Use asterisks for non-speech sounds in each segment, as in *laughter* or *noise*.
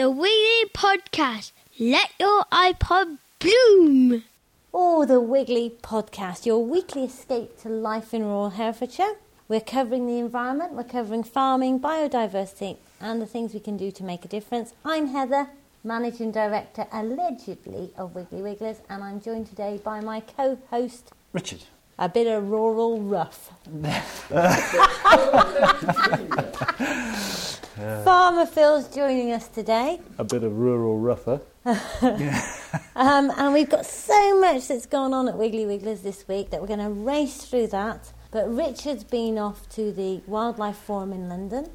the Wiggly Podcast. Let your iPod bloom. Oh, the Wiggly Podcast, your weekly escape to life in rural Herefordshire. We're covering the environment, we're covering farming, biodiversity, and the things we can do to make a difference. I'm Heather, Managing Director, allegedly, of Wiggly Wigglers, and I'm joined today by my co host, Richard. a bit of rural rough. *laughs* *laughs* Farmer Phil's joining us today. a bit of rural rougher. *laughs* Um, and we've got so much that's gone on at Wiggly Wigglers this week that we're going to race through that. But Richard's been off to the Wildlife Forum in London,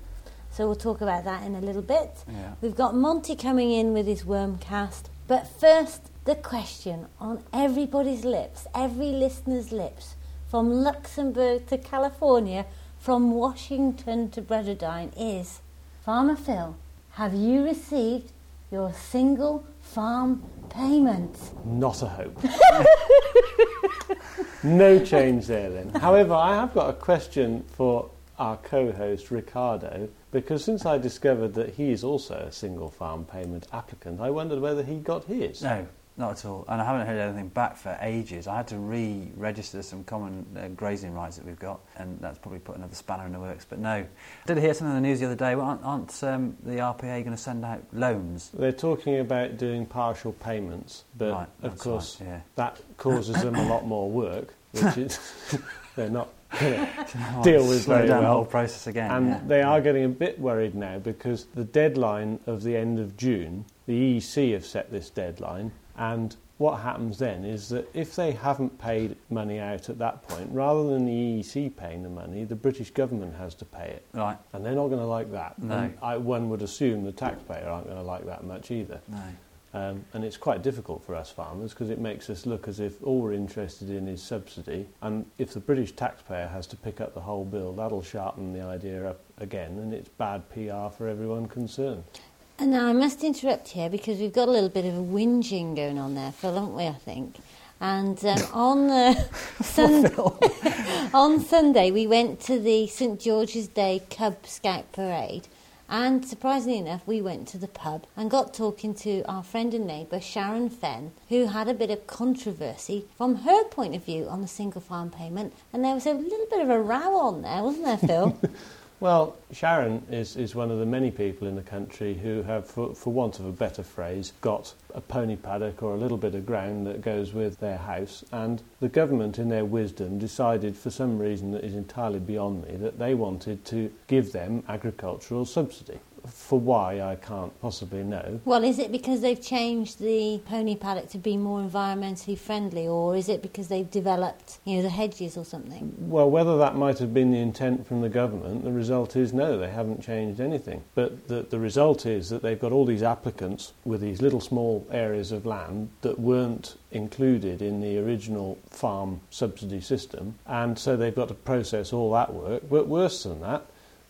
so we'll talk about that in a little bit. Yeah. We've got Monty coming in with his worm cast. But first, the question on everybody's lips, every listener's lips, from Luxembourg to California, from Washington to Bredwardine is Farmer Phil, have you received your single farm payment? Not a hope. *laughs* no change there then. However, I have got a question for our co host Ricardo because since I discovered that he is also a single farm payment applicant, I wondered whether he got his. No, not at all. And I haven't heard anything back for ages. I had to re-register some common uh, grazing rights that we've got, and that's probably put another spanner in the works. But no, I did hear something in the news the other day. Well, aren't, aren't um, the RPA going to send out loans? They're talking about doing partial payments, but Right, of course right, yeah. that causes them a lot more work, which is *laughs* they're not going *laughs* to deal with very down the well. whole process again. And yeah. they are getting a bit worried now because the deadline of the end of June, the EEC have set this deadline, and what happens then is that if they haven't paid money out at that point, rather than the EEC paying the money, the British government has to pay it. Right, And they're not going to like that. No. I, one would assume the taxpayer aren't going to like that much either. no. Um, and it's quite difficult for us farmers because it makes us look as if all we're interested in is subsidy. And if the British taxpayer has to pick up the whole bill, that'll sharpen the idea up again, and it's bad PR for everyone concerned. And now I must interrupt here because we've got a little bit of a whinging going on there, Phil, haven't we? I think. And um, *laughs* on uh, *laughs* Sun- *laughs* on Sunday we went to the St George's Day Cub Scout Parade, and surprisingly enough, we went to the pub and got talking to our friend and neighbour Sharon Fenn, who had a bit of controversy from her point of view on the single farm payment, and there was a little bit of a row on there, wasn't there, Phil? Well, Sharon is, is one of the many people in the country who have, for, for want of a better phrase, got a pony paddock or a little bit of ground that goes with their house. And the government, in their wisdom, decided for some reason that is entirely beyond me that they wanted to give them agricultural subsidy. For why, I can't possibly know. Well, is it because they've changed the pony paddock to be more environmentally friendly, or is it because they've developed, you know, the hedges or something? Well, whether that might have been the intent from the government, the result is no, they haven't changed anything. But the, the result is that they've got all these applicants with these little small areas of land that weren't included in the original farm subsidy system, and so they've got to process all that work. But worse than that,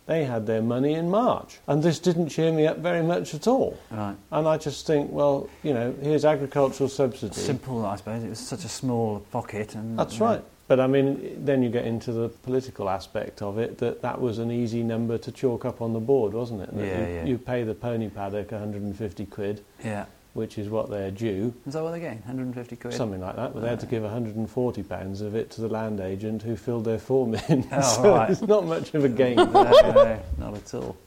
they had their money in March, and this didn't cheer me up very much at all. Right. And I just think, well, you know, here's agricultural subsidy. Simple, I suppose. It was such a small pocket. and That's you know, right. But I mean, then you get into the political aspect of it that that was an easy number to chalk up on the board, wasn't it? That Yeah, you, yeah. you pay the pony paddock 150 quid, Yeah. Which is what they're due, Is that what they're getting? 150 quid? something like that. But they had to give 140 pounds of it to the land agent who filled their form in. Oh, *laughs* so right. it's not much of a gain. no, no, not at all.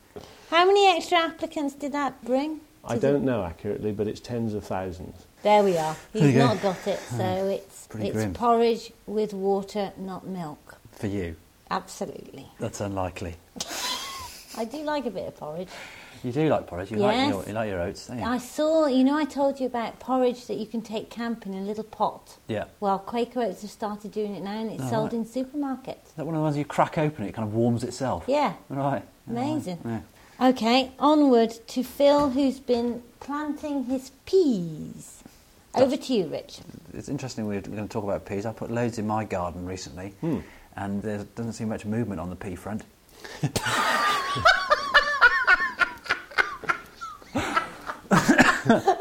How many extra applicants did that bring? I don't know accurately, but it's tens of thousands. There we are. He's you go. not got it, so hmm. it's it's grim. porridge with water, not milk. For you. Absolutely. That's unlikely. *laughs* I do like a bit of porridge. You do like porridge. You, Yes. like, your, you like your oats, don't you? I saw, you know, I told you about porridge that you can take camping in a little pot. Yeah. Well, Quaker Oats have started doing it now, and it's Oh, sold right. in supermarkets. Is that one of the ones you crack open it kind of warms itself? Yeah. Right. Amazing. Yeah. Okay, onward to Phil, who's been planting his peas. Over to you, Rich. It's interesting we're going to talk about peas. I put loads in my garden recently Hmm. and there doesn't seem much movement on the pea front. *laughs* *laughs*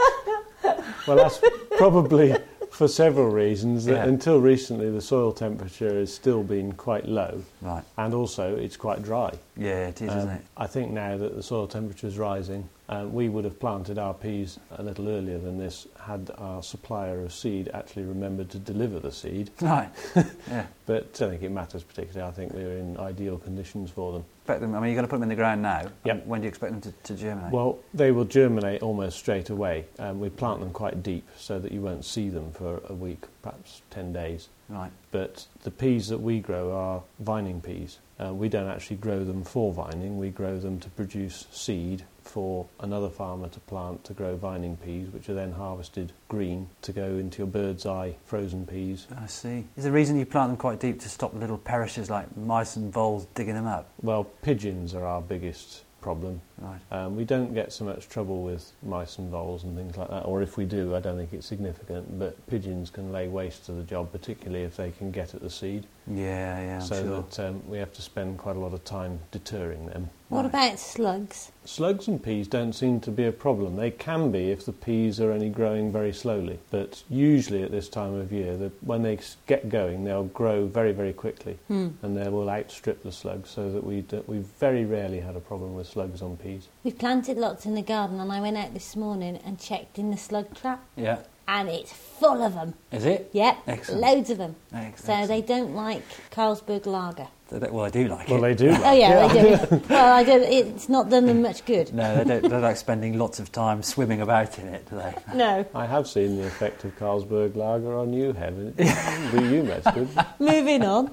Well, that's probably for several reasons. That Yeah. Until recently, the soil temperature has still been quite low. Right. And also, it's quite dry. Yeah, it is, Um, isn't it? I think now that the soil temperature is rising, uh, we would have planted our peas a little earlier than this had our supplier of seed actually remembered to deliver the seed. Right. *laughs* yeah. But I don't think it matters particularly. I think we're in ideal conditions for them. Expect them, I mean, you're going to put them in the ground now. Yep. When do you expect them to, to germinate? Well, they will germinate almost straight away. Um, we plant them quite deep so that you won't see them for a week, perhaps 10 days. right. But the peas that we grow are vining peas. Uh, we don't actually grow them for vining, we grow them to produce seed for another farmer to plant to grow vining peas, which are then harvested green to go into your Birds Eye frozen peas. I see. Is the reason you plant them quite deep to stop the little perishers like mice and voles digging them up? Well, pigeons are our biggest problem. Right. Um, we don't get so much trouble with mice and voles and things like that, or if we do, I don't think it's significant. But pigeons can lay waste to the job, particularly if they can get at the seed. Yeah, yeah, I'm so sure. that um, we have to spend quite a lot of time deterring them. What Right. about slugs? Slugs and peas don't seem to be a problem. They can be if the peas are only growing very slowly. But usually at this time of year, the, when they get going, they'll grow very, very quickly Hmm. and they will outstrip the slugs so that we d- we've very rarely had a problem with slugs on peas. We've planted lots in the garden, and I went out this morning and checked in the slug trap, Yeah. And it's full of them. Is it? Yep, Excellent. loads of them. Ex- So they don't like Carlsberg lager. They well, I do like Well, it. Well, they do. Oh yeah, they do. *laughs* well, I do. It's not done them much good. No, they don't, they don't like spending lots of time swimming about in it, do they? No. I have seen the effect of Carlsberg Lager on you, Heather. Do *laughs* you, that's good. Moving on.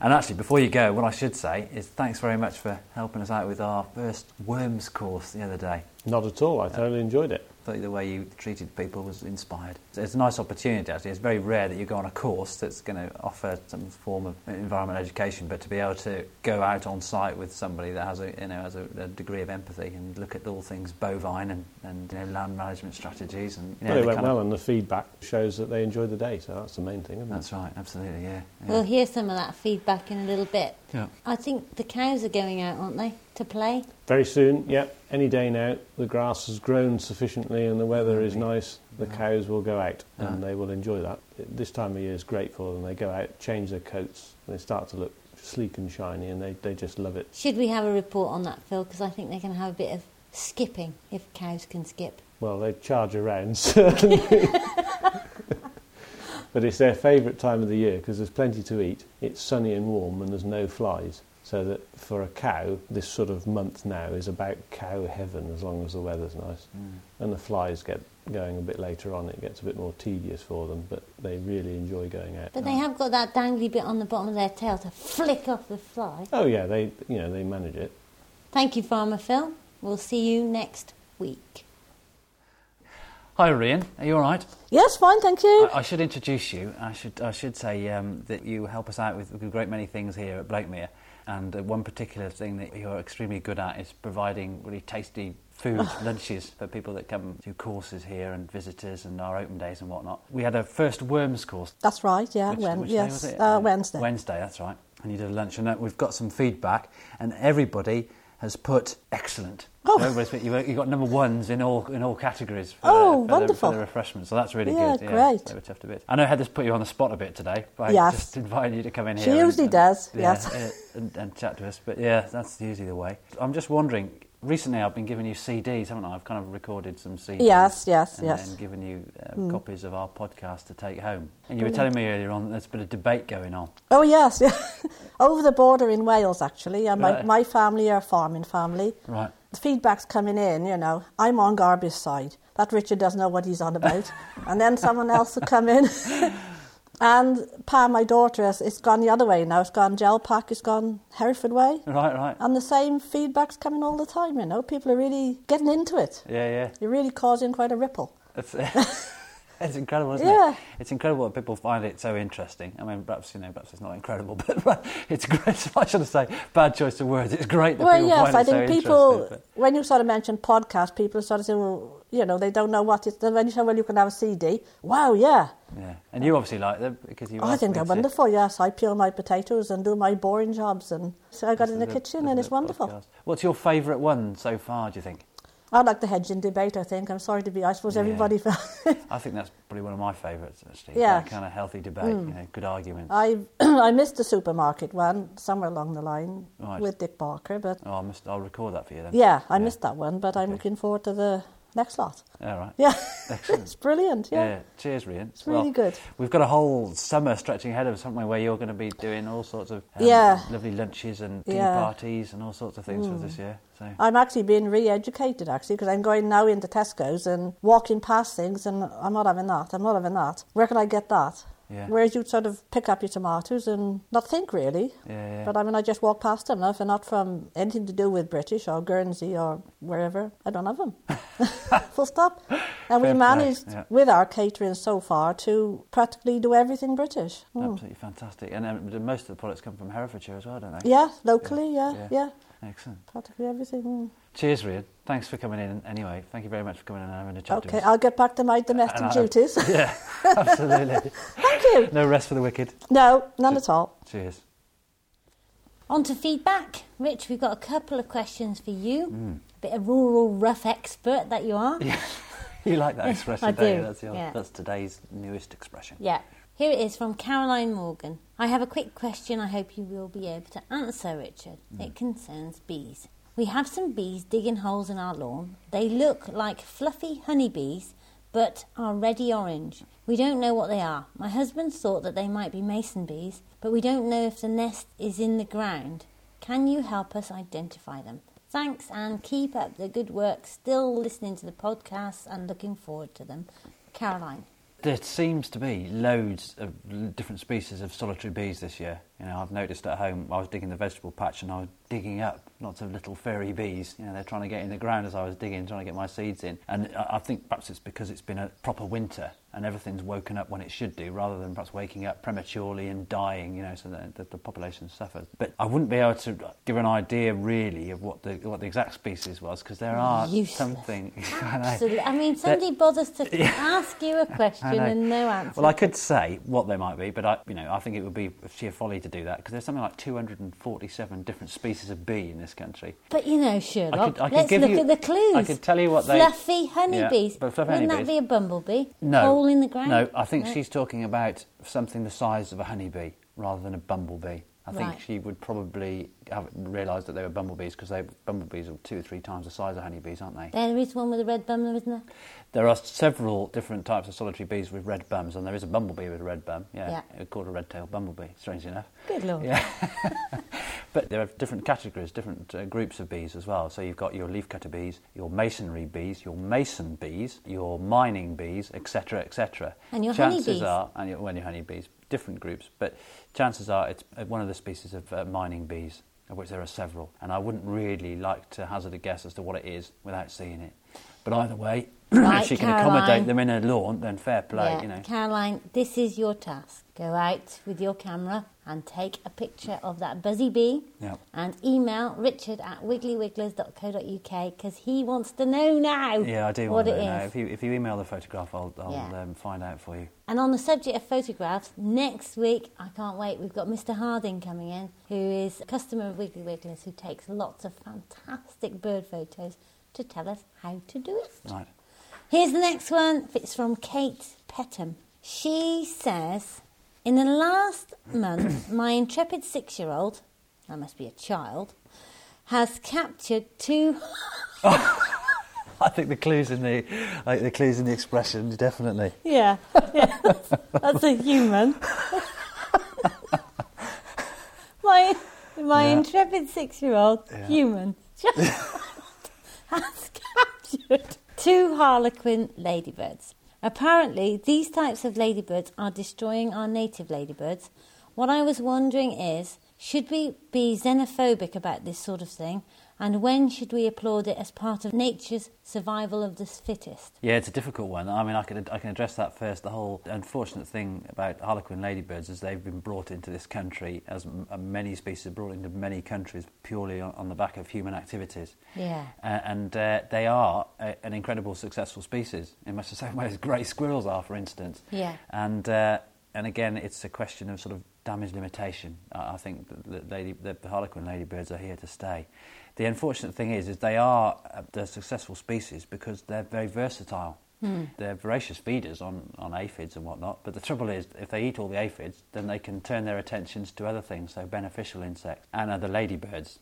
And actually, before you go, what I should say is thanks very much for helping us out with our first worms course the other day. Not at all. I thoroughly enjoyed it. I the way you treated people was inspired. It's a nice opportunity, actually. It's very rare that you go on a course that's going to offer some form of environmental education, but to be able to go out on site with somebody that has a, you know, has a, a degree of empathy and look at all things bovine and, and you know, land management strategies. And, you know, Well, it went kind of- well, and the feedback shows that they enjoyed the day, so that's the main thing, isn't it? That's right, absolutely, yeah. yeah. We'll hear some of that feedback in a little bit. yeah. I think the cows are going out, aren't they, to play? Very soon, yep, any day now, the grass has grown sufficiently and the weather is nice, the Yeah. cows will go out and they will enjoy that. This time of year is great for them. They go out, change their coats, they start to look sleek and shiny and they, they just love it. Should we have a report on that, Phil? Because I think they can have a bit of skipping if cows can skip. Well, they charge around, *laughs* certainly. but it's their favourite time of the year because there's plenty to eat. It's sunny and warm and there's no flies. So that for a cow, this sort of month now is about cow heaven as long as the weather's nice. Mm. And the flies get going a bit later on. It gets a bit more tedious for them, but they really enjoy going out. But they have got that dangly bit on the bottom of their tail to flick off the fly. Oh yeah, they you know they manage it. Thank you, Farmer Phil. We'll see you next week. Hi, Rian. Are you all right? Yes, fine, thank you. I, I should introduce you. I should, I should say um, that you help us out with a great many things here at Blakemere. And uh, one particular thing that you're extremely good at is providing really tasty food *laughs* lunches for people that come to courses here and visitors and our open days and whatnot. We had a first worms course. That's right, yeah. Which, when, which yes, day was it? Uh, Wednesday. Wednesday, that's right. And you did a lunch, and uh, we've got some feedback, and everybody has put excellent. Oh. So everybody's put, you, got number ones in all in all categories. For Oh, the, for wonderful. The, for the refreshments, so that's really Yeah, good. great. they were tough to bit. I know Heather's put you on the spot a bit today by Yes. just inviting you to come in here. and- usually and- does, yeah, yes. and, and chat to us. But yeah, that's usually the way. I'm just wondering. Recently, I've been giving you CDs, haven't I? I've kind of recorded some CDs. Yes, yes, and yes. then given you uh, Mm. copies of our podcast to take home. And you were telling me earlier on that there's a debate going on. Oh, yes, yeah. *laughs* Over the border in Wales, actually. And my, Right. my family are a farming family. Right. The feedback's coming in, you know. I'm on Garby's side. That Richard doesn't know what he's on about. *laughs* and then someone else will come in. *laughs* and Pam, my daughter, has, it's gone the other way now. It's gone Gel Pack, it's gone Hereford way. Right, right. And the same feedback's coming all the time, you know. People are really getting into it. Yeah, yeah. You're really causing quite a ripple. It's, *laughs* it's incredible, isn't Yeah. it? It's incredible that people find it so interesting. I mean, perhaps you know, perhaps it's not incredible, *laughs* but it's great. *laughs* I shouldn't say bad choice of words. It's great that Well, people yes, find I it so think people, interesting, when you sort of mention podcast, people sort of say, well, you know, they don't know what it's. Then when you say, well, you can have a CD, wow, yeah. yeah, and you obviously like them because you. Oh, I think they're wonderful, yes. I peel my potatoes and do my boring jobs. And so I got in the to- kitchen listen and to it's the wonderful. podcast. What's your favourite one so far? Do you think? I like the hedging debate, I think. I'm sorry to be, I suppose Yeah. everybody felt. I think that's probably one of my favourites, Steve. Yeah. That kind of healthy debate, Mm. you know, good arguments. I *clears throat* I missed the supermarket one somewhere along the line Right. with Dick Barker, but Oh, I must, I'll record that for you then. yeah, I missed that one, but I'm looking forward to the next lot. All right. Yeah, Excellent. *laughs* it's brilliant. Yeah, Cheers, Rian. it's really good. We've got a whole summer stretching ahead of us, haven't we, where you're going to be doing all sorts of um, Yeah. lovely lunches and tea Yeah. parties and all sorts of things for Mm. this year. So I'm actually being re-educated actually because I'm going now into Tesco's and walking past things, and I'm not having that. I'm not having that. Where can I get that? Yeah, Whereas you'd sort of pick up your tomatoes and not think really. yeah, yeah. But I mean, I just walk past them. Now, if they're not from anything to do with British or Guernsey or wherever, I don't have them. *laughs* Full stop. And we Fair play, managed yeah. with our catering so far to practically do everything British. Mm. Absolutely fantastic. And um, most of the products come from Herefordshire as well, don't they? Yeah, locally, yeah, Yeah. Excellent. practically everything. Cheers, Rian. Thanks for coming in anyway. Thank you very much for coming in and having a chat Okay, to us. I'll get back to my domestic And I- duties. *laughs* yeah, absolutely. *laughs* Thank you. No rest for the wicked. No, none at all. Cheers. On to feedback. Rich, we've got a couple of questions for you. Mm. Bit of rural rough expert that you are. Yeah. *laughs* You like that expression, I don't you? That's, the yeah. that's today's newest expression. Yeah. Here it is from Caroline Morgan. I have a quick question I hope you will be able to answer, Richard. It concerns bees. We have some bees digging holes in our lawn. They look like fluffy honeybees, but are reddy orange. We don't know what they are. My husband thought that they might be mason bees, but we don't know if the nest is in the ground. Can you help us identify them? Thanks and keep up the good work. Still listening to the podcasts and looking forward to them. Caroline. There seems to be loads of different species of solitary bees this year. You know, I've noticed at home. I was digging the vegetable patch and I was digging up lots of little fairy bees. You know, they're trying to get in the ground as I was digging, trying to get my seeds in. And I I think perhaps it's because it's been a proper winter and everything's woken up when it should do, rather than perhaps waking up prematurely and dying. You know, so that the, the population suffers. But I wouldn't be able to give an idea really of what the what the exact species was because there are Useless. something. *laughs* I. Absolutely. I mean, somebody bothers to *laughs* Yeah. ask you a *laughs* question and no answer. Well, I could say what they might be, but I, you know, I think it would be sheer folly to do that because there's something like 247 different species of bee in this country. but you know, Sherlock, I could let's give look you- at the clues. I could tell you what they- Fluffy honeybees. Yeah, but fluffy Wouldn't honeybees- that be a bumblebee? No, Hole in the ground? No, I think No. she's talking about something the size of a honeybee rather than a bumblebee. I think Right. she would probably have realised that they were bumblebees because bumblebees are two or three times the size of honeybees, aren't they? There is one with a red bum, isn't there? There are several different types of solitary bees with red bums, and there is a bumblebee with a red bum. Yeah, Yeah. called a red-tailed bumblebee. Strangely enough. Good lord. Yeah. *laughs* but there are different categories, different uh, groups of bees as well. So you've got your leafcutter bees, your masonry bees, your mason bees, your mining bees, etc., etc. And your chances honeybees. are, and your, well, your honeybees, different groups, but chances are it's uh, one of the species of uh, mining bees, of which there are several. And I wouldn't really like to hazard a guess as to what it is without seeing it. But either way, Right, if she can Caroline. accommodate them in a lawn, then fair play, yeah. you know. Caroline, this is your task. Go out with your camera and take a picture of that buzzy bee Yeah. and email richard at wigglywigglers.co.uk because he wants to know now Yeah, I do what want it to know. If you, if you email the photograph, I'll, I'll Yeah. um, find out for you. And on the subject of photographs, next week, I can't wait, we've got Mr. Harding coming in, who is a customer of Wiggly Wigglers, who takes lots of fantastic bird photos to tell us how to do it. Right. Here's the next one. It's from Kate Pettam. She says, In the last month, *coughs* my intrepid six year old, that must be a child, has captured two. *laughs* I think the clues in the I think the clues in the expressions definitely. Yeah, yeah that's, that's a human. *laughs* my my Yeah. intrepid six year old Yeah. human *laughs* has captured two harlequin ladybirds. Apparently, these types of ladybirds are destroying our native ladybirds. What I was wondering is should we be xenophobic about this sort of thing? And when should we applaud it as part of nature's survival of the fittest? Yeah, it's a difficult one. I mean, I can I can address that first. The whole unfortunate thing about harlequin ladybirds is they've been brought into this country, as m- uh, many species are brought into many countries, purely on, on the back of human activities. Yeah. Uh, and uh, they are a, an incredible successful species in much the same way as grey squirrels are, for instance. Yeah. And uh, and again, it's a question of sort of damage limitation. I I think that the, lady, the harlequin ladybirds are here to stay. The unfortunate thing is, is they are uh, they're successful species because they're very versatile. They're voracious feeders on, on aphids and whatnot, but the trouble is, if they eat all the aphids, then they can turn their attentions to other things, so beneficial insects and other ladybirds.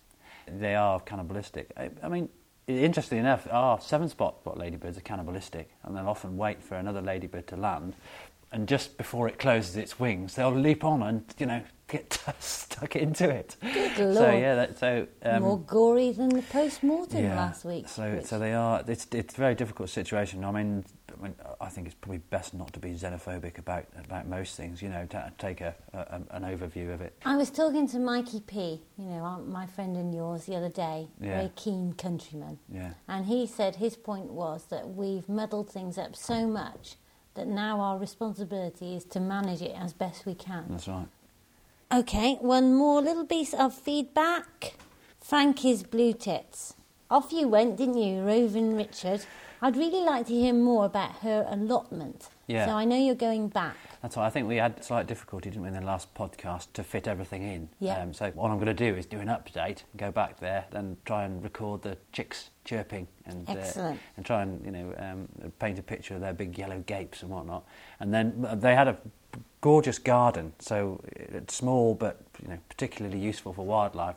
They are cannibalistic. I, I mean, interestingly enough, our seven spot ladybirds are cannibalistic, and they'll often wait for another ladybird to land, and just before it closes its wings, they'll leap on and you know get *laughs* stuck into it. Good Lord. So yeah, that, so um, More gory than the post-mortem yeah, last week. so, which- so they are. It's it's a very difficult situation. I mean, I mean, I think it's probably best not to be xenophobic about about most things. You know, ta take a, a an overview of it. I was talking to Mikey P, you know, my friend and yours, the other day, Yeah. very keen countryman. Yeah, And he said his point was that we've muddled things up so much that now our responsibility is to manage it as best we can. that's right. Okay, one more little piece of feedback. Frankie's Blue Tits. Off you went, didn't you, Roving Richard? I'd really like to hear more about her allotment. Yeah. So I know you're going back. That's why I think we had slight difficulty, didn't we, in the last podcast to fit everything in. Yeah. Um, so what I'm going to do is do an update, go back there, and try and record the chicks chirping and uh, Excellent. and try and you know um, paint a picture of their big yellow gapes and whatnot. And then uh, they had a gorgeous garden, so it's small but you know particularly useful for wildlife.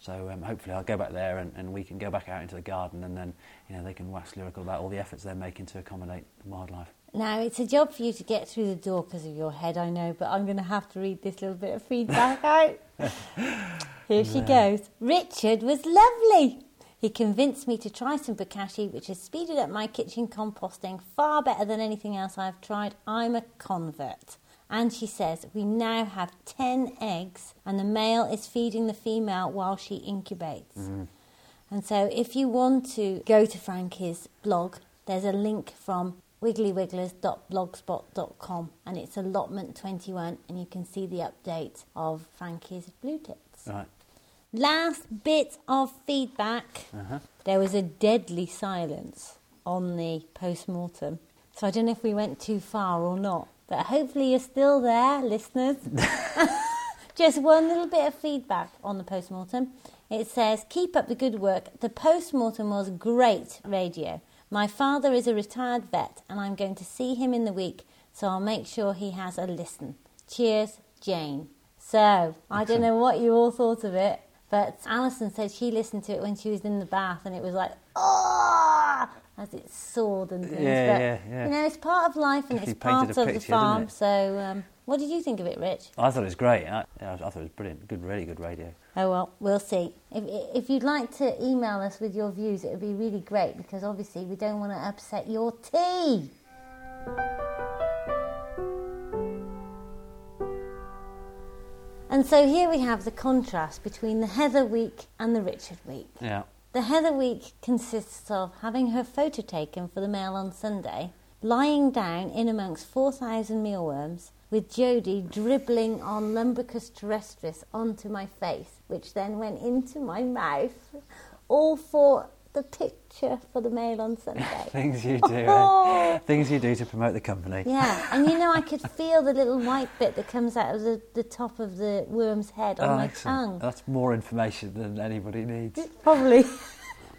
So um, hopefully I'll go back there and, and we can go back out into the garden and then you know they can wax lyrical about all the efforts they're making to accommodate the wildlife. Now, it's a job for you to get through the door because of your head, I know, but I'm going to have to read this little bit of feedback *laughs* out. Here she goes. Richard was lovely. He convinced me to try some bokashi, which has speeded up my kitchen composting far better than anything else I've tried. I'm a convert. And she says, we now have 10 eggs, and the male is feeding the female while she incubates. Mm-hmm. And so, if you want to go to Frankie's blog, there's a link from wigglywigglers.blogspot.com and it's allotment 21, and you can see the update of Frankie's blue tits. Right. Last bit of feedback Uh-huh. there was a deadly silence on the post mortem. So, I don't know if we went too far or not, but hopefully, you're still there, listeners. *laughs* *laughs* Just one little bit of feedback on the post mortem. It says, Keep up the good work. The post mortem was great radio. My father is a retired vet and I'm going to see him in the week, so I'll make sure he has a listen. Cheers, Jane. So, I don't know what you all thought of it, but Alison said she listened to it when she was in the bath and it was like, oh, as it soared and things. Yeah, but, yeah, yeah. You know, it's part of life and it's part of the farm. So, um, what did you think of it, Rich? I thought it was great. I, I thought it was brilliant. Good, really good radio. Oh well, we'll see. If, if you'd like to email us with your views, it would be really great because obviously we don't want to upset your tea. And so here we have the contrast between the Heather week and the Richard week. Yeah. The Heather week consists of having her photo taken for the Mail on Sunday, lying down in amongst 4,000 mealworms, with Jodie dribbling on Lumbricus terrestris onto my face, which then went into my mouth, all for the picture for the Mail on Sunday. *laughs* Things you do. Oh. eh? Things you do to promote the company. Yeah, and you know, I could *laughs* feel the little white bit that comes out of the, the top of the worm's head on Oh, my excellent. tongue. That's more information than anybody needs. Probably.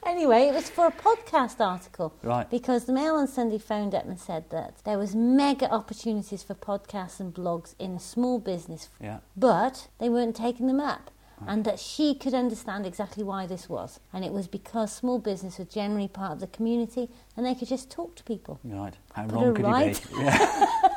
Anyway, it was for a podcast article. Right. Because the Mail on Sunday phoned up and said that there was mega opportunities for podcasts and blogs in small business, Yeah. but they weren't taking them up. And that she could understand exactly why this was. And it was because small business was generally part of the community and they could just talk to people. Right. How Put wrong could right. you be? *laughs* Yeah.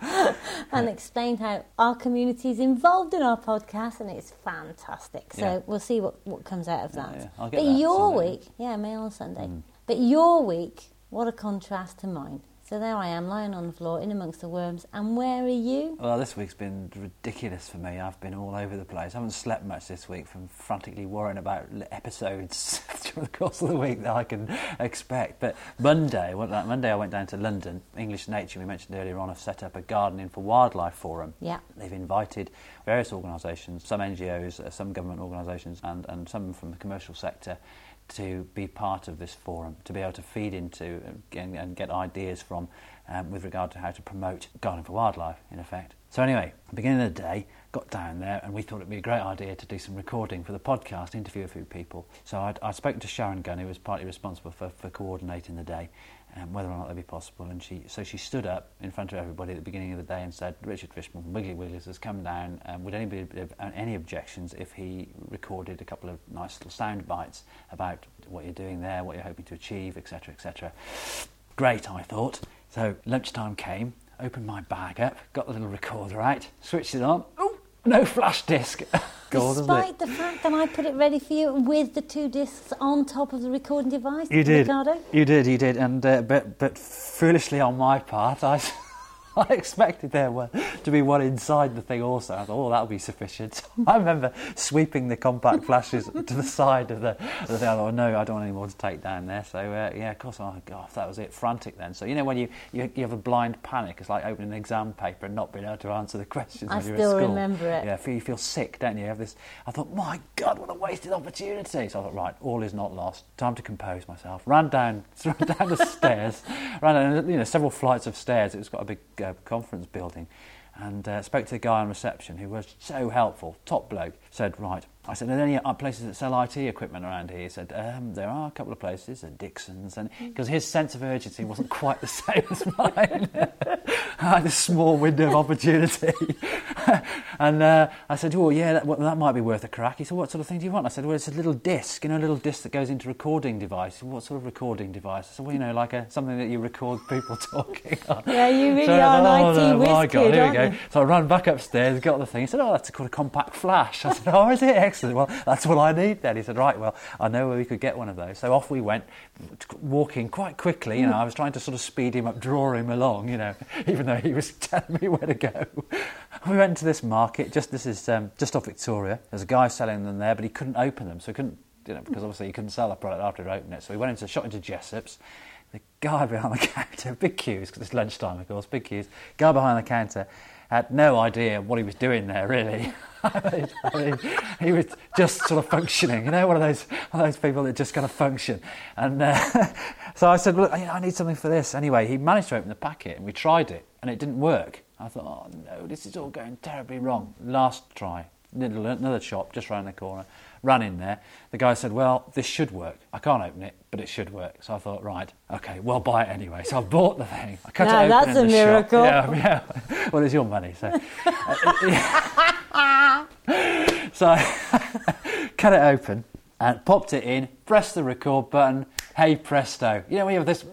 *laughs* and explained how our community is involved in our podcast and it's fantastic. So Yeah. we'll see what, what comes out of Yeah, that. yeah. Get But that your Sunday. week, yeah, Mail on Sunday. Mm. But your week, what a contrast to mine. So there I am, lying on the floor in amongst the worms. And where are you? Well, this week's been ridiculous for me. I've been all over the place. I haven't slept much this week from frantically worrying about episodes *laughs* during the course of the week that I can expect. But Monday, well, that Monday I went down to London. English Nature, we mentioned earlier on, have set up a Gardening for Wildlife forum. Yeah. They've invited various organisations, some NGOs, uh, some government organisations, and, and some from the commercial sector to be part of this forum, to be able to feed into and, and get ideas from um, with regard to how to promote gardening for wildlife, in effect. So anyway, beginning of the day, got down there and we thought it'd be a great idea to do some recording for the podcast, interview a few people. So I'd, I spoke to Sharon Gunn, who was partly responsible for, for coordinating the day, um, whether or not that'd be possible. And she, so she stood up in front of everybody at the beginning of the day and said, Richard Fishman from Wiggly Wigglies has come down. Um, would anybody have any objections if he recorded a couple of nice little sound bites about what you're doing there, what you're hoping to achieve, etc., etc. Great, I thought. So lunchtime came, opened my bag up, got the little recorder out, switched it on. Oh, no flash disc. *laughs* Gold. Despite the fact that I put it ready for you with the two discs on top of the recording device, You did. Ricardo. You did. You did. And uh, but but foolishly on my part, I. *laughs* I expected there were to be one inside the thing also. I thought, oh, that'll be sufficient. *laughs* I remember sweeping the compact flashes *laughs* to the side of the, of the thing. I thought, no, I don't want any more to take down there. So, uh, yeah, of course, oh, God, that was it. Frantic then. So, you know, when you, you, you have a blind panic, it's like opening an exam paper and not being able to answer the questions I when you're still at school. remember it. Yeah, you feel sick, don't you? You have this. I thought, my God, what a wasted opportunity. So I thought, right, all is not lost. Time to compose myself. Ran down, ran down the stairs, ran down, you know, several flights of stairs. It was got a big uh, conference building, and uh, spoke to the guy on reception who was so helpful, top bloke. Said, right. I said, are there any uh, places that sell IT equipment around here? He said, um, there are a couple of places, at Dixon's, and because his sense of urgency wasn't quite the *laughs* same as mine. *laughs* I had a small window of opportunity. *laughs* and uh, I said, oh, yeah, that, well, that might be worth a crack. He said, what sort of thing do you want? I said, well, it's a little disc, you know, a little disc that goes into recording device. Said, what sort of recording device? I said, well, you know, like a, something that you record people talking on. Yeah, you really So are thought, an IT oh, no, whiz my God, kid, here we go. you? So I ran back upstairs, got the thing. He said, oh, that's called a compact flash. I said, oh, is it? Excellent. *laughs* Well, that's what I need then. He said, right, well, I know where we could get one of those. So off we went, walking quite quickly. You know, I was trying to sort of speed him up, draw him along, you know, *laughs* even though he was *laughs* telling me where to go. We went to this market, just this is um, just off Victoria. There's a guy selling them there, but he couldn't open them, so he couldn't, you know, because obviously he couldn't sell the product after he'd opened it. So we went into shot into Jessop's. The guy behind the counter, big queues, because it's lunchtime, of course, big queues. Guy behind the counter had no idea what he was doing there, really. *laughs* I mean, he was just sort of functioning, you know, one of those one of those people that just kind of function. And uh, *laughs* so I said, "Look, I need something for this." Anyway, he managed to open the packet, and we tried it, and it didn't work. I thought, "Oh no, this is all going terribly wrong." Last try, another shop just round the corner. Ran in there. The guy said, "Well, this should work. I can't open it, but it should work." So I thought, "Right, okay, well, buy it anyway." So I bought the thing. I cut Now it open that's a miracle. Shop. Yeah, *laughs* yeah. Well, it's your money, so. Uh, *laughs* so I *laughs* cut it open and popped it in, pressed the record button. Hey presto! You know we have this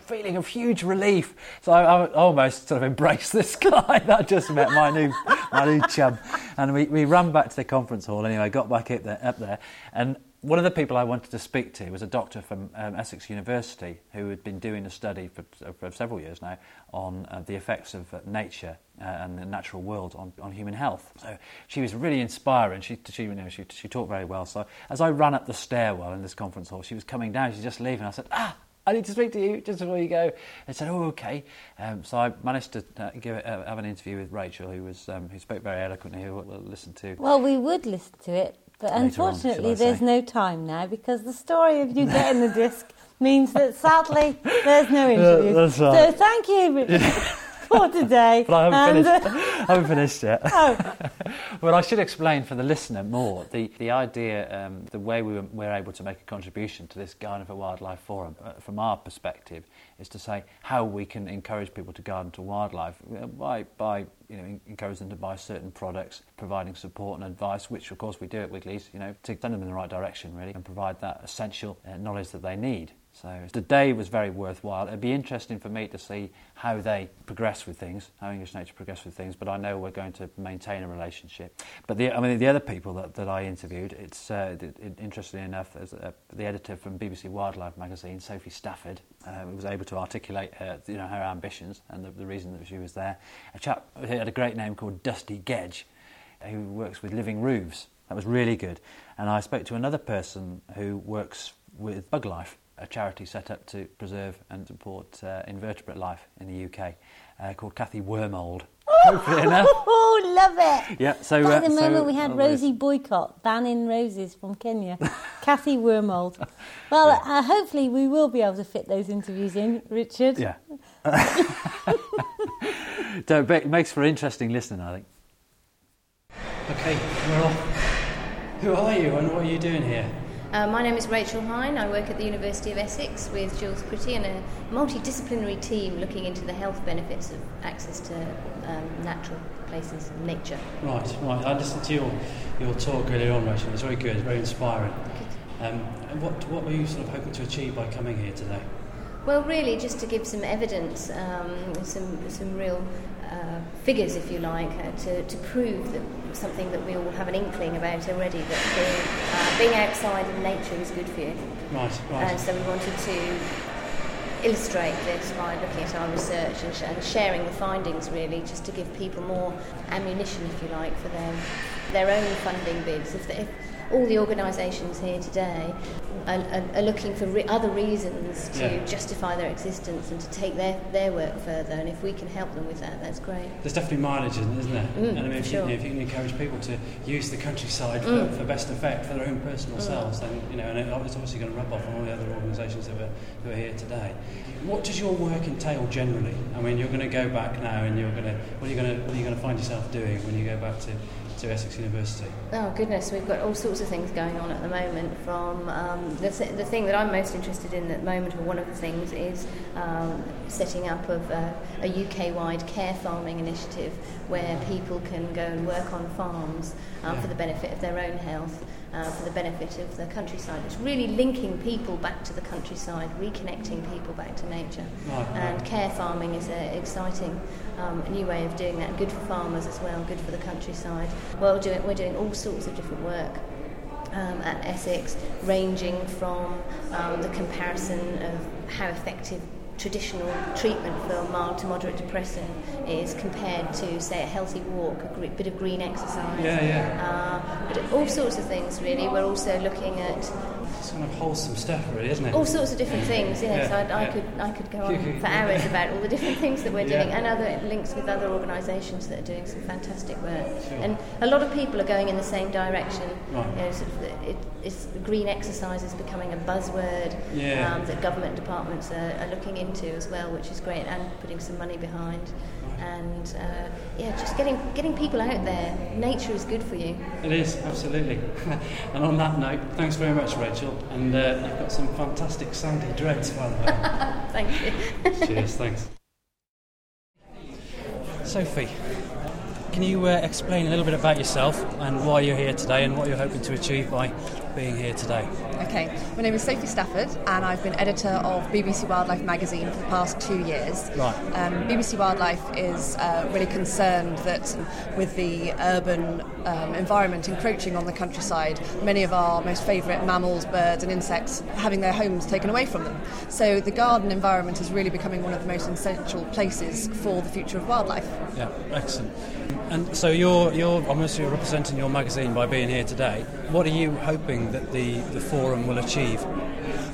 feeling of huge relief. So I, I almost sort of embraced *laughs* this guy that I just met, my new my new chum, and we, we ran back to the conference hall. Anyway, got back up there, up there, and one of the people I wanted to speak to was a doctor from um, Essex University who had been doing a study for, for several years now on uh, the effects of uh, nature uh, and the natural world on, on human health. So she was really inspiring. She, she, you know, she, she talked very well. So as I ran up the stairwell in this conference hall, she was coming down. she's just leaving. I said, ah. I need to speak to you just before you go. And said, "Oh, okay." Um, so I managed to uh, give uh, have an interview with Rachel, who was um, who spoke very eloquently. Who we'll listen to. Well, we would listen to it, but Later on, unfortunately, there's no time now because the story of you getting the disc means that sadly there's no *laughs* interview. that's right. So thank you Richard, *laughs* for today. But I haven't And, finished. uh, I haven't finished yet. *laughs* oh, Well, I should explain for the listener more the, the idea, um, the way we were, we're able to make a contribution to this Garden for Wildlife Forum, uh, from our perspective, is to say how we can encourage people to garden to wildlife by, by you know, en- encourage them to buy certain products, providing support and advice, which of course we do at Wiggly's, you know, to send them in the right direction really and provide that essential uh, knowledge that they need. So the day was very worthwhile. It'd be interesting for me to see how they progress with things, how English Nature progress with things. But I know we're going to maintain a relationship. But the, I mean, the other people that, that I interviewed, it's uh, it, interestingly enough, there's the editor from BBC Wildlife magazine, Sophie Stafford, uh, was able to articulate her, you know, her ambitions and the, the reason that she was there. A chap who had a great name called Dusty Gedge, who works with living roofs. That was really good. And I spoke to another person who works with Buglife, a charity set up to preserve and support uh, invertebrate life in the UK, uh, called Kathy Wormald. Hopefully enough. *laughs* oh, love it. Yeah, so Like uh, the so, moment we had uh, Rosie Boycott banning roses from Kenya, *laughs* Kathy Wormald. Well, uh, hopefully we will be able to fit those interviews in, Richard. Yeah. *laughs* Don't, it makes for interesting listening, I think. Okay, we're off. Who are you and what are you doing here? Uh, my name is Rachel Hine. I work at the University of Essex with Jules Pretty and a multidisciplinary team looking into the health benefits of access to um, natural places, and nature. Right, right. I listened to your, your talk earlier on, Rachel. It was very good, it's very inspiring. Um, and what, what were you sort of hoping to achieve by coming here today? Well, really, just to give some evidence, um, some, some real uh, figures, if you like, uh, to, to prove that something that we all have an inkling about already, that being, uh, being outside in nature is good for you. Right, right. And so we wanted to illustrate this by looking at our research and, sh- and sharing the findings, really, just to give people more ammunition, if you like, for their, their own funding bids. If, they, if all the organisations here today are, are, are looking for re- other reasons to Yeah. justify their existence and to take their, their work further, and if we can help them with that, that's great. There's definitely mileage in it, isn't there? Mm, and I mean, if, sure. you, if you can encourage people to use the countryside for, Mm. for best effect for their own personal Mm. selves, then you know, and it's obviously going to rub off on all the other organisations that are, who are here today. What does your work entail generally? I mean, you're going to go back now, and you're going to what are you going to what are you going to find yourself doing when you go back to, to Essex University? Oh goodness, we've got all sorts of things going on at the moment. From um, the, th- the thing that I'm most interested in at the moment, or one of the things, is um, setting up of a, a UK-wide care farming initiative where people can go and work on farms um, for the benefit of their own health. Uh, for the benefit of the countryside. It's really linking people back to the countryside, reconnecting people back to nature. Right, and right. care farming is an exciting um, new way of doing that, good for farmers as well, good for the countryside. Well, we're doing, we're doing all sorts of different work. Um, at Essex, ranging from um, the comparison of how effective traditional treatment for mild to moderate depression is compared to, say, a healthy walk, a bit of green exercise. Yeah, yeah. Uh, but all sorts of things, really. We're also looking at kind of wholesome stuff, really, isn't it? all sorts of different things. Yes, Yeah, I'd, I yeah. could I could go *laughs* on for hours about all the different things that we're Yeah. doing and other links with other organisations that are doing some fantastic work. Sure. And a lot of people are going in the same direction. Right. You know, sort of the- it, it's green exercise is becoming a buzzword Yeah. um, that government departments are, are looking into as well, which is great, and putting some money behind. And uh, yeah, just getting getting people out there. Nature is good for you. It is, absolutely. *laughs* and on that note, thanks very much, Rachel. And uh, you've got some fantastic sandy dreads, by the way. *laughs* Thank you. *laughs* Cheers, thanks. Sophie, can you uh, explain a little bit about yourself and why you're here today and what you're hoping to achieve by being here today? Okay, my name is Sophie Stafford, and I've been editor of BBC Wildlife magazine for the past two years. Right. Um, BBC Wildlife is uh, really concerned that with the urban um, environment encroaching on the countryside, many of our most favourite mammals, birds, and insects having their homes taken away from them. So the garden environment is really becoming one of the most essential places for the future of wildlife. Yeah, excellent. And so you're, you're obviously representing your magazine by being here today. What are you hoping that the, the forum will achieve?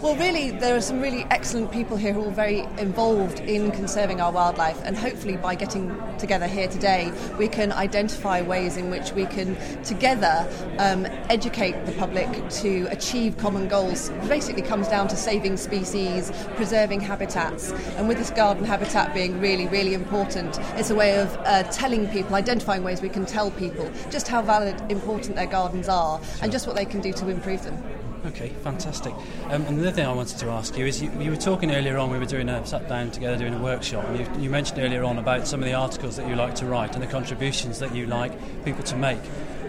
Well, really, there are some really excellent people here who are very involved in conserving our wildlife, and hopefully, by getting together here today, we can identify ways in which we can together um, educate the public to achieve common goals. It basically comes down to saving species, preserving habitats, and with this garden habitat being really, really important, it's a way of uh, telling people, identifying ways we can tell people just how valid, important their gardens are, and just what they can do to improve them. Okay, fantastic. Um, and the other thing I wanted to ask you is you, you were talking earlier on, we were doing a, sat down together doing a workshop, and you, you mentioned earlier on about some of the articles that you like to write and the contributions that you like people to make.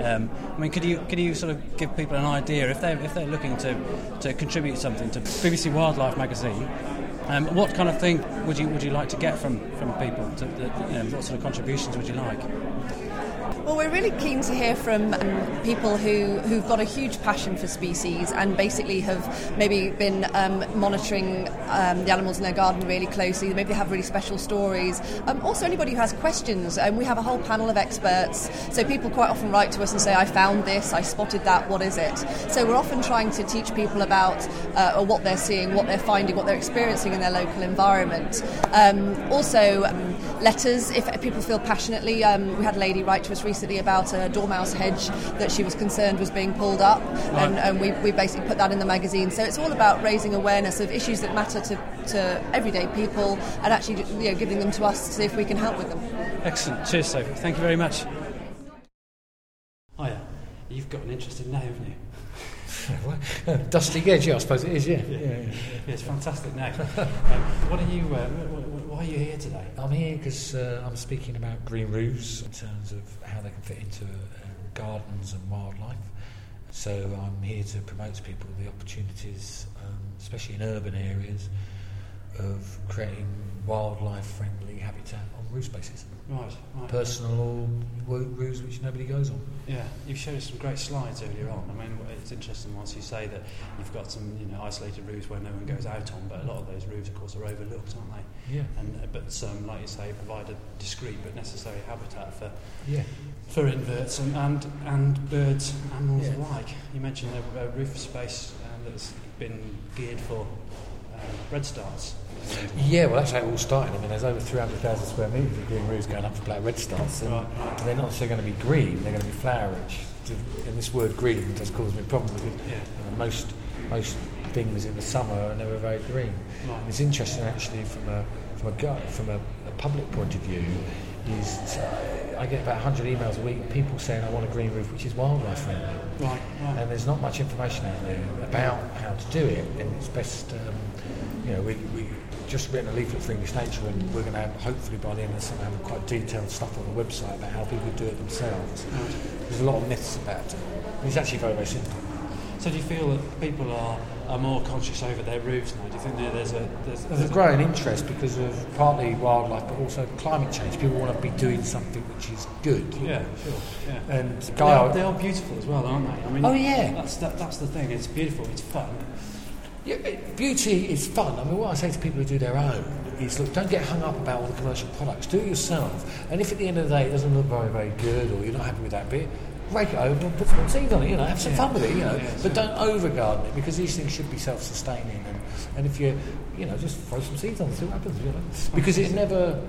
Um, I mean, could you could you sort of give people an idea if they if they're looking to, to contribute something to BBC Wildlife magazine? Um, what kind of thing would you would you like to get from, from people? To, that- you know, what sort of contributions would you like? Well, we're really keen to hear from um, people who, who've got a huge passion for species and basically have maybe been um, monitoring um, the animals in their garden really closely. Maybe they have really special stories. Um, also, anybody who has questions. Um, we have a whole panel of experts. So people quite often write to us and say, I found this, I spotted that, what is it? So we're often trying to teach people about uh, what they're seeing, what they're finding, what they're experiencing in their local environment. Um, also, letters, if people feel passionately. Um, we had a lady write to us recently about a dormouse hedge that she was concerned was being pulled up, and, and we, we basically put that in the magazine. So it's all about raising awareness of issues that matter to, to everyday people and actually you know, giving them to us to see if we can help with them. Excellent. Cheers, Sophie. Thank you very much. Hiya. You've got an interesting name, haven't you? *laughs* Dusty Gedge, yeah, I suppose it is, yeah. Yeah, yeah, yeah. it's fantastic name. *laughs* um, what are you? Uh, wh- wh- why are you here today? I'm here because uh, I'm speaking about green roofs in terms of how they can fit into uh, gardens and wildlife. So I'm here to promote to people the opportunities, um, especially in urban areas, of creating wildlife-friendly habitat on roof spaces. Right, right. Personal roofs which nobody goes on. Yeah, you've showed us some great slides earlier on. I mean, it's interesting once you say that you've got some, you know, isolated roofs where no one goes out on, but a lot of those roofs, of course, are overlooked, aren't they? Yeah. And uh, but some, like you say, provide a discreet but necessary habitat for Yeah. for inverts and and, and birds, animals Yeah. alike. You mentioned a, a roof space um, that's been geared for um, redstarts. Yeah, well, that's how it all started. I mean, there's over 300,000 square metres of green roofs going up for black redstarts. And Right. they're not necessarily going to be green, they're going to be flowerage. And this word green does cause me a problem because Yeah. you know, most, most things in the summer are never very green. Right. It's interesting actually from a, from a, from a, a public point of view is uh, I get about 100 emails a week of people saying I want a green roof which is wildlife friendly. Right, right. And there's not much information out there about how to do it, and it's best, um, you know, we, we just written a leaflet for English Nature, and we're going to have, hopefully by the end of the summer, have quite detailed stuff on the website about how people do it themselves. There's a lot of myths about it. It's actually very, very simple. So do you feel that people are, are more conscious over their roofs now? Do you think that there's a there's, There's a growing interest because of partly wildlife, but also climate change. People want to be doing something which is good. Yeah, sure. Yeah. And they are, they are beautiful as well, aren't they? I mean, Oh, yeah. That's that, that's the thing. It's beautiful. It's fun. Yeah, it- beauty is fun. I mean, what I say to people who do their own is, look, don't get hung up about all the commercial products. Do it yourself. And if at the end of the day it doesn't look very, very good, or you're not happy with that bit, rake it over and put some seeds on it. You know, have some Yeah. fun with it. You know, Yeah, but don't over garden it because these things should be self-sustaining. And, and if you, you know, just throw some seeds on, it, see what happens. You know, because it never,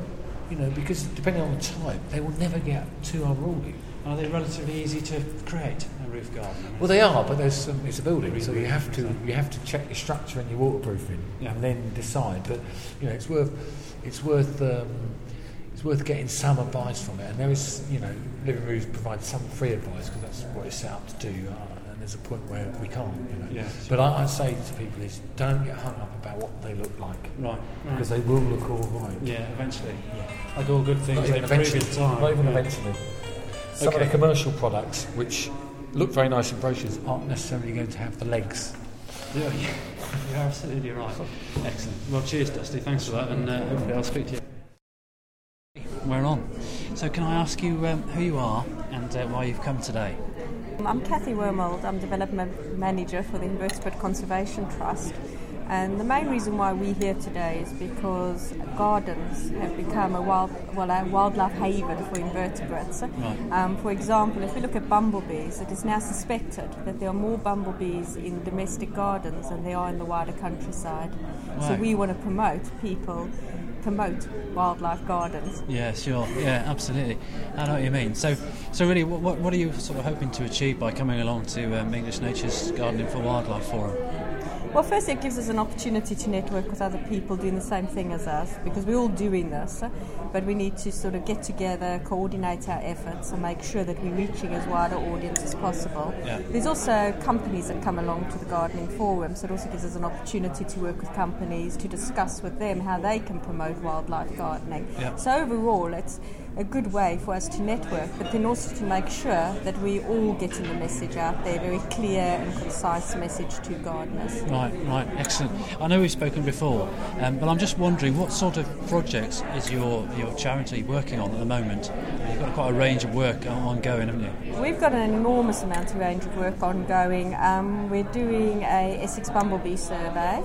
you know, because depending on the type, they will never get too unruly. Are they relatively easy to create a roof garden? I mean, Well, they are, but there's some, it's a building, so you have to you have to check your structure and your waterproofing, Yeah. and then decide. But you know, it's worth it's worth um, it's worth getting some advice from it. And there is, you know, Living Roofs provides some free advice because that's what it's set up to do. Uh, and there's a point where we can't, you know. Yeah, But I, I say to people is don't get hung up about what they look like right, right. because they will look all right. yeah, eventually. Yeah. Like all good things, they improve eventually. in time. Not even yeah. eventually. Some Okay. of the commercial products, which look very nice in brochures, aren't necessarily going to have the legs. Yeah, yeah. You're absolutely right. Excellent. Well, cheers, Dusty. Thanks for that, and uh, hopefully I'll speak to you. We're on. So, can I ask you um, who you are and uh, why you've come today? I'm Kathy Wormald. I'm Development Manager for the Invertebrate Conservation Trust. And the main reason why we're here today is because gardens have become a, wild, well, a wildlife haven for invertebrates. Um, for example, if we look at bumblebees, it is now suspected that there are more bumblebees in domestic gardens than there are in the wider countryside. So we want to promote people, promote wildlife gardens. Yeah, sure. Yeah, absolutely. I know what you mean. So, so really, what, what- what are you sort of hoping to achieve by coming along to um, English Nature's Gardening for Wildlife Forum? Well, firstly, it gives us an opportunity to network with other people doing the same thing as us because we're all doing this, but we need to sort of get together, coordinate our efforts, and make sure that we're reaching as wide an audience as possible. Yeah. There's also companies that come along to the gardening forum, so it also gives us an opportunity to work with companies to discuss with them how they can promote wildlife gardening. Yeah. So, overall, it's a good way for us to network, but then also to make sure that we're all getting the message out there, very clear and concise message to gardeners. Right, right, excellent. I know we've spoken before, um, but I'm just wondering what sort of projects is your, your charity working on at the moment? You've got quite a range of work ongoing, haven't you? We've got an enormous amount of range of work ongoing. Um, we're doing a Essex Bumblebee survey.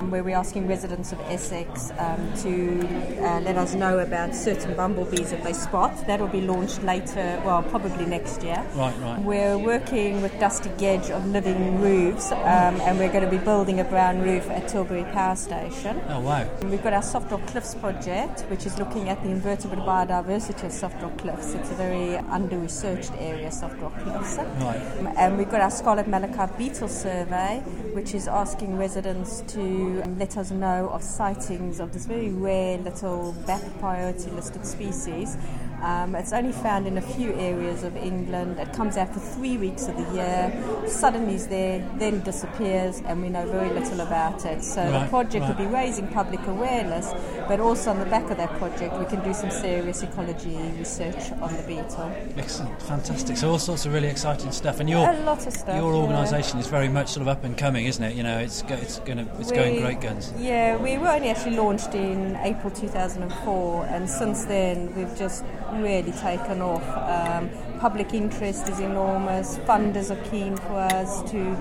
Um, Where we're asking residents of Essex um, to uh, let us know about certain bumblebees that they spot. That'll be launched later, well, probably next year. Right, right. We're working with Dusty Gedge of Living Roofs, um, and we're going to be building a brown roof at Tilbury Power Station. Oh, wow. And We've got our Soft Rock Cliffs project, which is looking at the invertebrate biodiversity of Soft Rock Cliffs. It's a very under-researched area, Soft Rock Cliffs. Right. And we've got our Scarlet Malachite Beetle survey, which is asking residents to um, let us know of sightings of this very rare little BAP priority listed species. Um, it's only found in a few areas of England. It comes out for three weeks of the year, suddenly is there, then disappears, and we know very little about it. So the project right. will be raising public awareness, but also on the back of that project, we can do some serious ecology research on the beetle. Excellent, fantastic. So all sorts of really exciting stuff, and your A lot of stuff, your yeah. organisation is very much sort of up and coming, isn't it? You know, it's go, it's going it's going great guns. Yeah, we were only actually launched in April 2004, and since then we've just really taken off. Um, public interest is enormous. Funders are keen for us to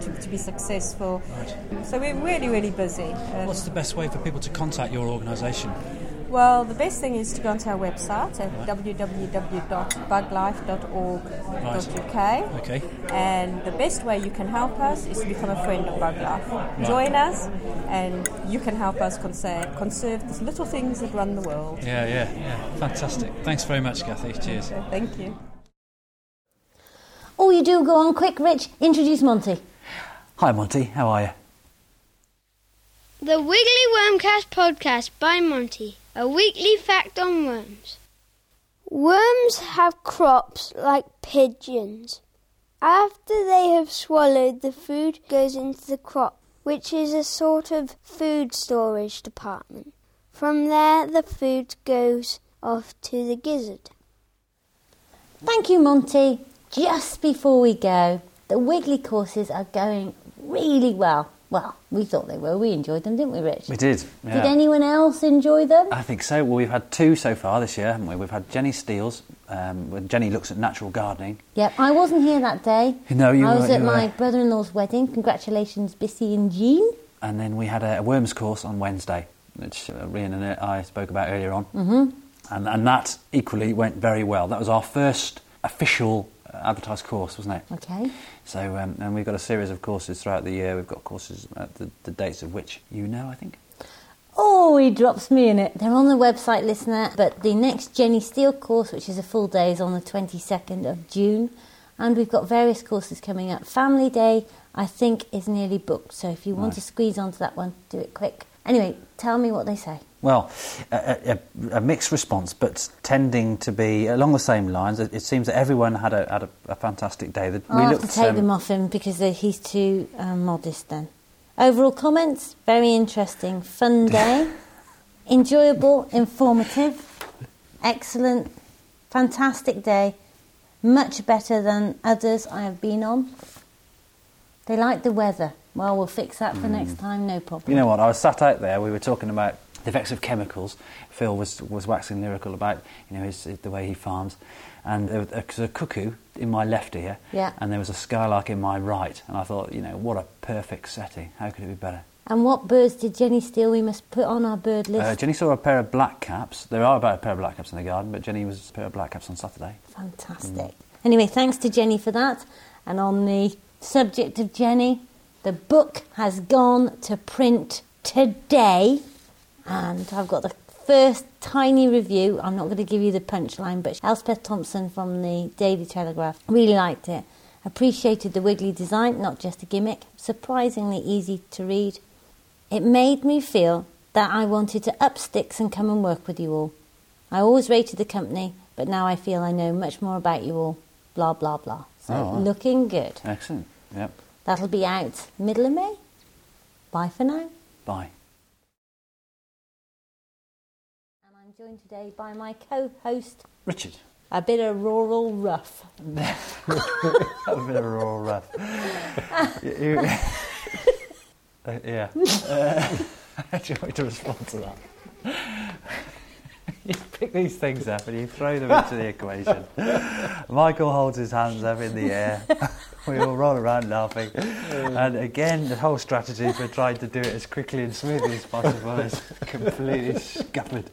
to, to be successful. So we're really, really busy. What's the best way for people to contact your organisation? Well, the best thing is to go onto our website at www.buglife.org.uk. Okay. And the best way you can help us is to become a friend of Buglife. Join us, and you can help us conserve, conserve the little things that run the world. Yeah, yeah, yeah. Fantastic. Thanks very much, Kathy. Cheers. So thank you. Oh, you do go on quick, Rich. Introduce Monty. Hi, Monty. How are you? The Wiggly Wormcast podcast by Monty. A weekly fact on worms. Worms have crops like pigeons. After they have swallowed, the food goes into the crop, which is a sort of food storage department. From there, the food goes off to the gizzard. Thank you, Monty. Just before we go, the Wiggly courses are going really well. Well, we thought they were. We enjoyed them, didn't we, Rich? We did. Yeah. Did anyone else enjoy them? I think so. Well, we've had two so far this year, haven't we? We've had Jenny Steel's, um, when Jenny looks at natural gardening. Yep, I wasn't here that day. No, you were I was at my were. brother-in-law's wedding. Congratulations, Bissy and Jean. And then we had a, a worms course on Wednesday, which uh, Rian and I spoke about earlier on. Mm-hmm. And, and that equally went very well. That was our first official advertised course, wasn't it? Okay. So, um, and we've got a series of courses throughout the year. We've got courses, at the, the dates of which you know, I think. Oh, he drops me in it. They're on the website, listener. But the next Jenny Steel course, which is a full day, is on the 22nd of June. And we've got various courses coming up. Family Day, I think, is nearly booked. So if you want Right. to squeeze onto that one, do it quick. Anyway, tell me what they say. Well, a, a, a mixed response, but tending to be along the same lines. It, it seems that everyone had a, had a, a fantastic day. That I'll have looked, to take um, them off him because he's too um, modest then. Overall comments, very interesting. Fun *laughs* day. Enjoyable, informative, excellent, fantastic day. Much better than others I have been on. They like the weather. Well, we'll fix that for next time, no problem. Hmm. You know what? I was sat out there. We were talking about the effects of chemicals. Phil was was waxing lyrical about you know his, the way he farms, and there was a, a cuckoo in my left ear, Yeah. and there was a skylark in my right, and I thought, you know, what a perfect setting. How could it be better? And what birds did Jenny steal? We must put on our bird list. Uh, Jenny saw a pair of black caps. There are about a pair of black caps in the garden, but Jenny was a pair of black caps on Saturday. Fantastic. Anyway, thanks to Jenny for that. And on the subject of Jenny, the book has gone to print today. And I've got the first tiny review. I'm not going to give you the punchline, but Elspeth Thompson from the Daily Telegraph really liked it. Appreciated the wiggly design, not just a gimmick. Surprisingly easy to read. It made me feel that I wanted to up sticks and come and work with you all. I always rated the company, but now I feel I know much more about you all. Blah, blah, blah. So, Oh, wow. looking good. Excellent. Yep. That'll be out middle of May. Bye for now. Bye. Joined today by my co host, Richard. a bit of rural rough. *laughs* a bit of raw rough. You- *laughs* Uh, yeah. Uh, *laughs* how do you want me to respond to that? you pick these things up and you throw them into the equation. Michael holds his hands up in the air. we all roll around laughing. And again, the whole strategy for trying to do it as quickly and smoothly as possible is completely scuppered.